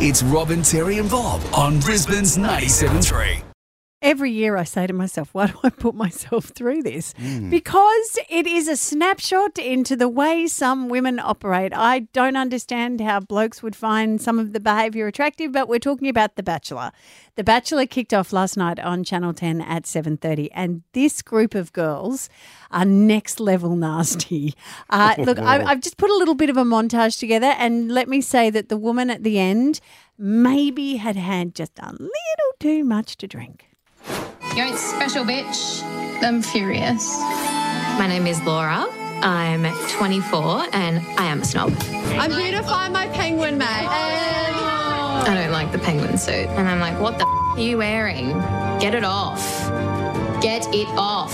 It's Robin, Terry, and Bob on Brisbane's 97.3. Every year I say to myself, why do I put myself through this? Hmm. Because it is a snapshot into the way some women operate. I don't understand how blokes would find some of the behaviour attractive, but we're talking about The Bachelor. The Bachelor kicked off last night on Channel 10 at 7.30 and this group of girls are next level nasty. Uh, look, I, I've just put a little bit of a montage together and let me say that the woman at the end maybe had had just a little too much to drink. You ain't special, bitch. I'm furious. My name is Laura. I'm 24 and I am a snob. I'm here to find my penguin mate. And I don't like the penguin suit. And I'm like, what the f- are you wearing? Get it off. Get it off.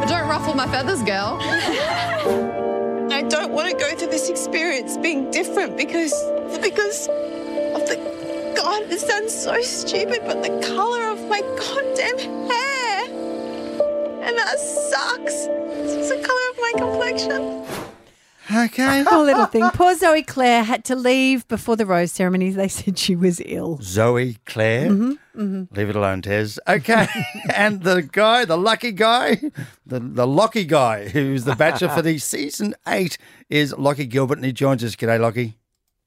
But don't ruffle my feathers, girl. I don't want to go through this experience being different because because of the God. It sounds so stupid, but the color of my goddamn hair, and that sucks. It's the color of my complexion. Okay. Poor little thing. Poor Zoe Claire had to leave before the rose ceremony. They said she was ill. Zoe Claire. Mm-hmm, mm-hmm. Leave it alone, Tez. Okay. and the guy, the lucky guy, the, the Locky guy, who's the bachelor for the season eight, is Locky Gilbert, and he joins us. G'day, Locky.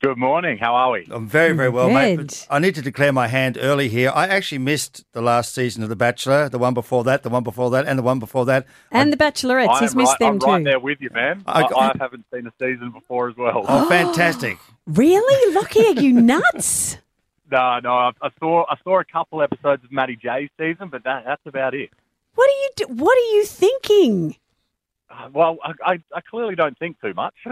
Good morning. How are we? I'm very, very well, mate. Good. But I need to declare my hand early here. I actually missed the last season of The Bachelor, the one before that, the one before that, and the one before that. And the Bachelorettes. I He's missed right, them I'm too. right there with you, man. I I, I haven't seen a season before as well. Oh, fantastic. Really? Locky, are you nuts? No, no. I, I saw I saw a couple episodes of Matty J's season, but that, that's about it. What are you do- What are you thinking? Uh, Well, I, I, I clearly don't think too much.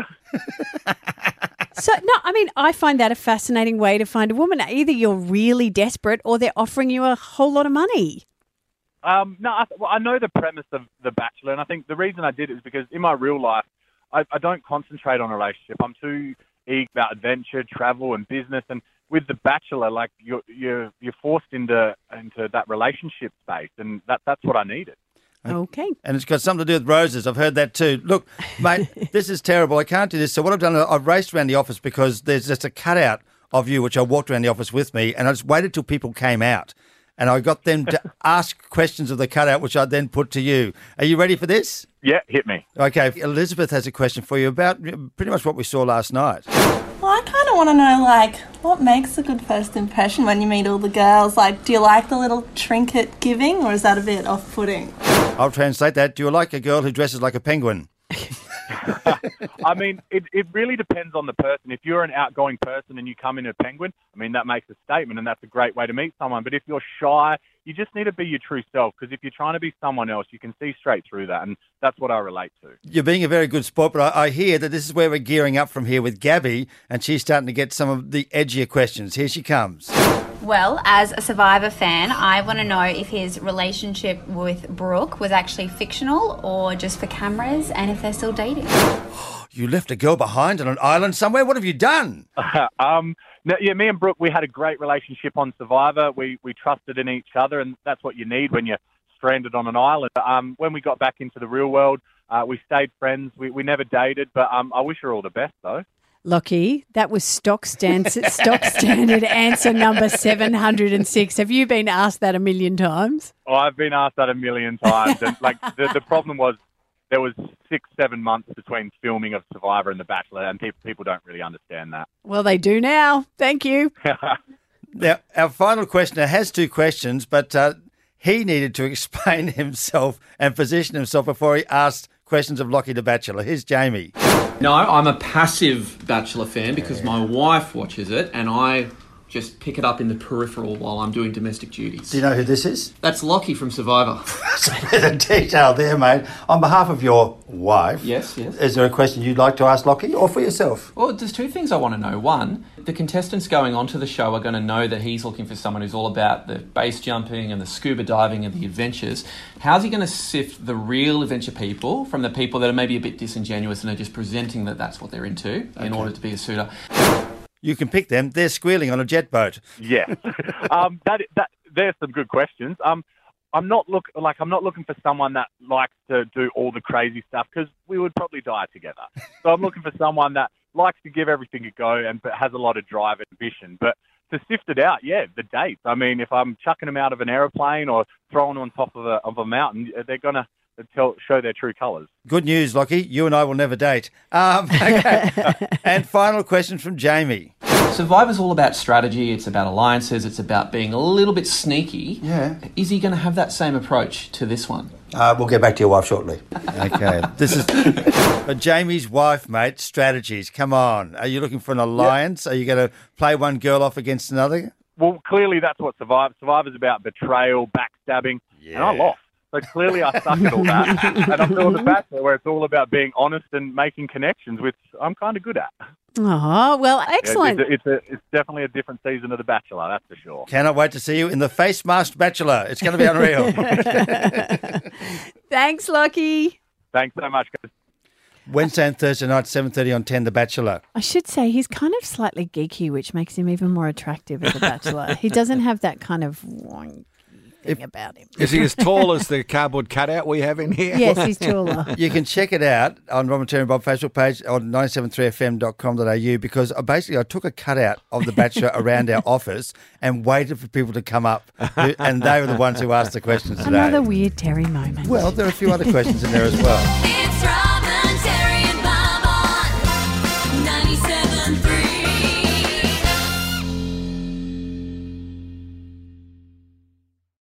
So no, I mean, I find that a fascinating way to find a woman. Either you're really desperate, or they're offering you a whole lot of money. Um, no, I, well, I know the premise of The Bachelor, and I think the reason I did it is because in my real life, I, I don't concentrate on a relationship. I'm too eager about adventure, travel, and business. And with The Bachelor, like you're you're you're forced into into that relationship space, and that that's what I needed. Okay. And it's got something to do with roses. I've heard that too. Look, mate, this is terrible. I can't do this. So what I've done, I've raced around the office because there's just a cutout of you, which I walked around the office with me, and I just waited till people came out. And I got them to ask questions of the cutout, which I then put to you. Are you ready for this? Yeah, hit me. Okay, Elizabeth has a question for you about pretty much what we saw last night. Well, I kind of want to know, like, what makes a good first impression when you meet all the girls? Like, do you like the little trinket giving, or is that a bit off putting? I'll translate that. Do you like a girl who dresses like a penguin? I mean, it, it really depends on the person. If you're an outgoing person and you come in a penguin, I mean, that makes a statement and that's a great way to meet someone. But if you're shy, you just need to be your true self because if you're trying to be someone else, you can see straight through that. And that's what I relate to. You're being a very good sport, but I, I hear that this is where we're gearing up from here with Gabby, and she's starting to get some of the edgier questions. Here she comes. Well, as a Survivor fan, I want to know if his relationship with Brooke was actually fictional or just for cameras and if they're still dating. You left a girl behind on an island somewhere? What have you done? um, no, yeah, me and Brooke, we had a great relationship on Survivor. We we trusted in each other, and that's what you need when you're stranded on an island. Um, when we got back into the real world, uh, we stayed friends. We, we never dated, but um, I wish her all the best, though. Locky, that was stock standard, stock standard answer number 706. Have you been asked that a million times? Oh, I've been asked that a million times, and like the, the problem was there was six, seven months between filming of Survivor and The Bachelor, and people people don't really understand that. Well, they do now. Thank you. Now, our final questioner has two questions, but uh, he needed to explain himself and position himself before he asked questions of Locky the Bachelor. Here's Jamie. No, I'm a passive Bachelor fan because my wife watches it and I just pick it up in the peripheral while I'm doing domestic duties. Do you know who this is? That's Locky from Survivor. There's a detail there, mate. On behalf of your wife, Yes, yes. is there a question you'd like to ask Locky or for yourself? Well, there's two things I want to know. One, the contestants going onto the show are going to know that he's looking for someone who's all about the base jumping and the scuba diving and the adventures. How's he going to sift the real adventure people from the people that are maybe a bit disingenuous and are just presenting that that's what they're into in order to be a suitor? You can pick them. They're squealing on a jet boat. Yeah, um, that that there's some good questions. Um, I'm not look like I'm not looking for someone that likes to do all the crazy stuff because we would probably die together. So I'm looking for someone that likes to give everything a go and but has a lot of drive and ambition. But to sift it out, yeah, the dates. I mean, if I'm chucking them out of an aeroplane or throwing them on top of a of a mountain, they're gonna tell show their true colours. Good news, Locky. You and I will never date. Um, okay. and final question from Jamie. Survivor's all about strategy, it's about alliances, it's about being a little bit sneaky. Yeah. Is he going to have that same approach to this one? Uh, we'll get back to your wife shortly. Okay. This is but Jamie's wife, mate. Strategies. Come on. Are you looking for an alliance? Are you going to play one girl off against another? Well, clearly that's what Survivor. Survivor's about betrayal, backstabbing, yeah. and I lost. So clearly I suck at all that. and I'm doing the Bachelor, where it's all about being honest and making connections, which I'm kind of good at. Oh, well, Yeah, excellent. It's, a, it's, a, it's definitely a different season of The Bachelor, that's for sure. Cannot wait to see you in the face masked bachelor. It's going to be unreal. Thanks, Locky. Thanks so much, guys. Wednesday and Thursday night, seven thirty on Ten, The Bachelor. I should say he's kind of slightly geeky, which makes him even more attractive as a bachelor. he doesn't have that kind of wonky thing about him. Is he as tall as the cardboard cutout we have in here? Yes, he's taller. You can check it out on Robin Terry and Bob Facebook page on 973fm.com.au because I basically I took a cutout of The Bachelor around our office and waited for people to come up, who- and they were the ones who asked the questions today. Another weird Terry moment. Well, there are a few other questions in there as well. It's right.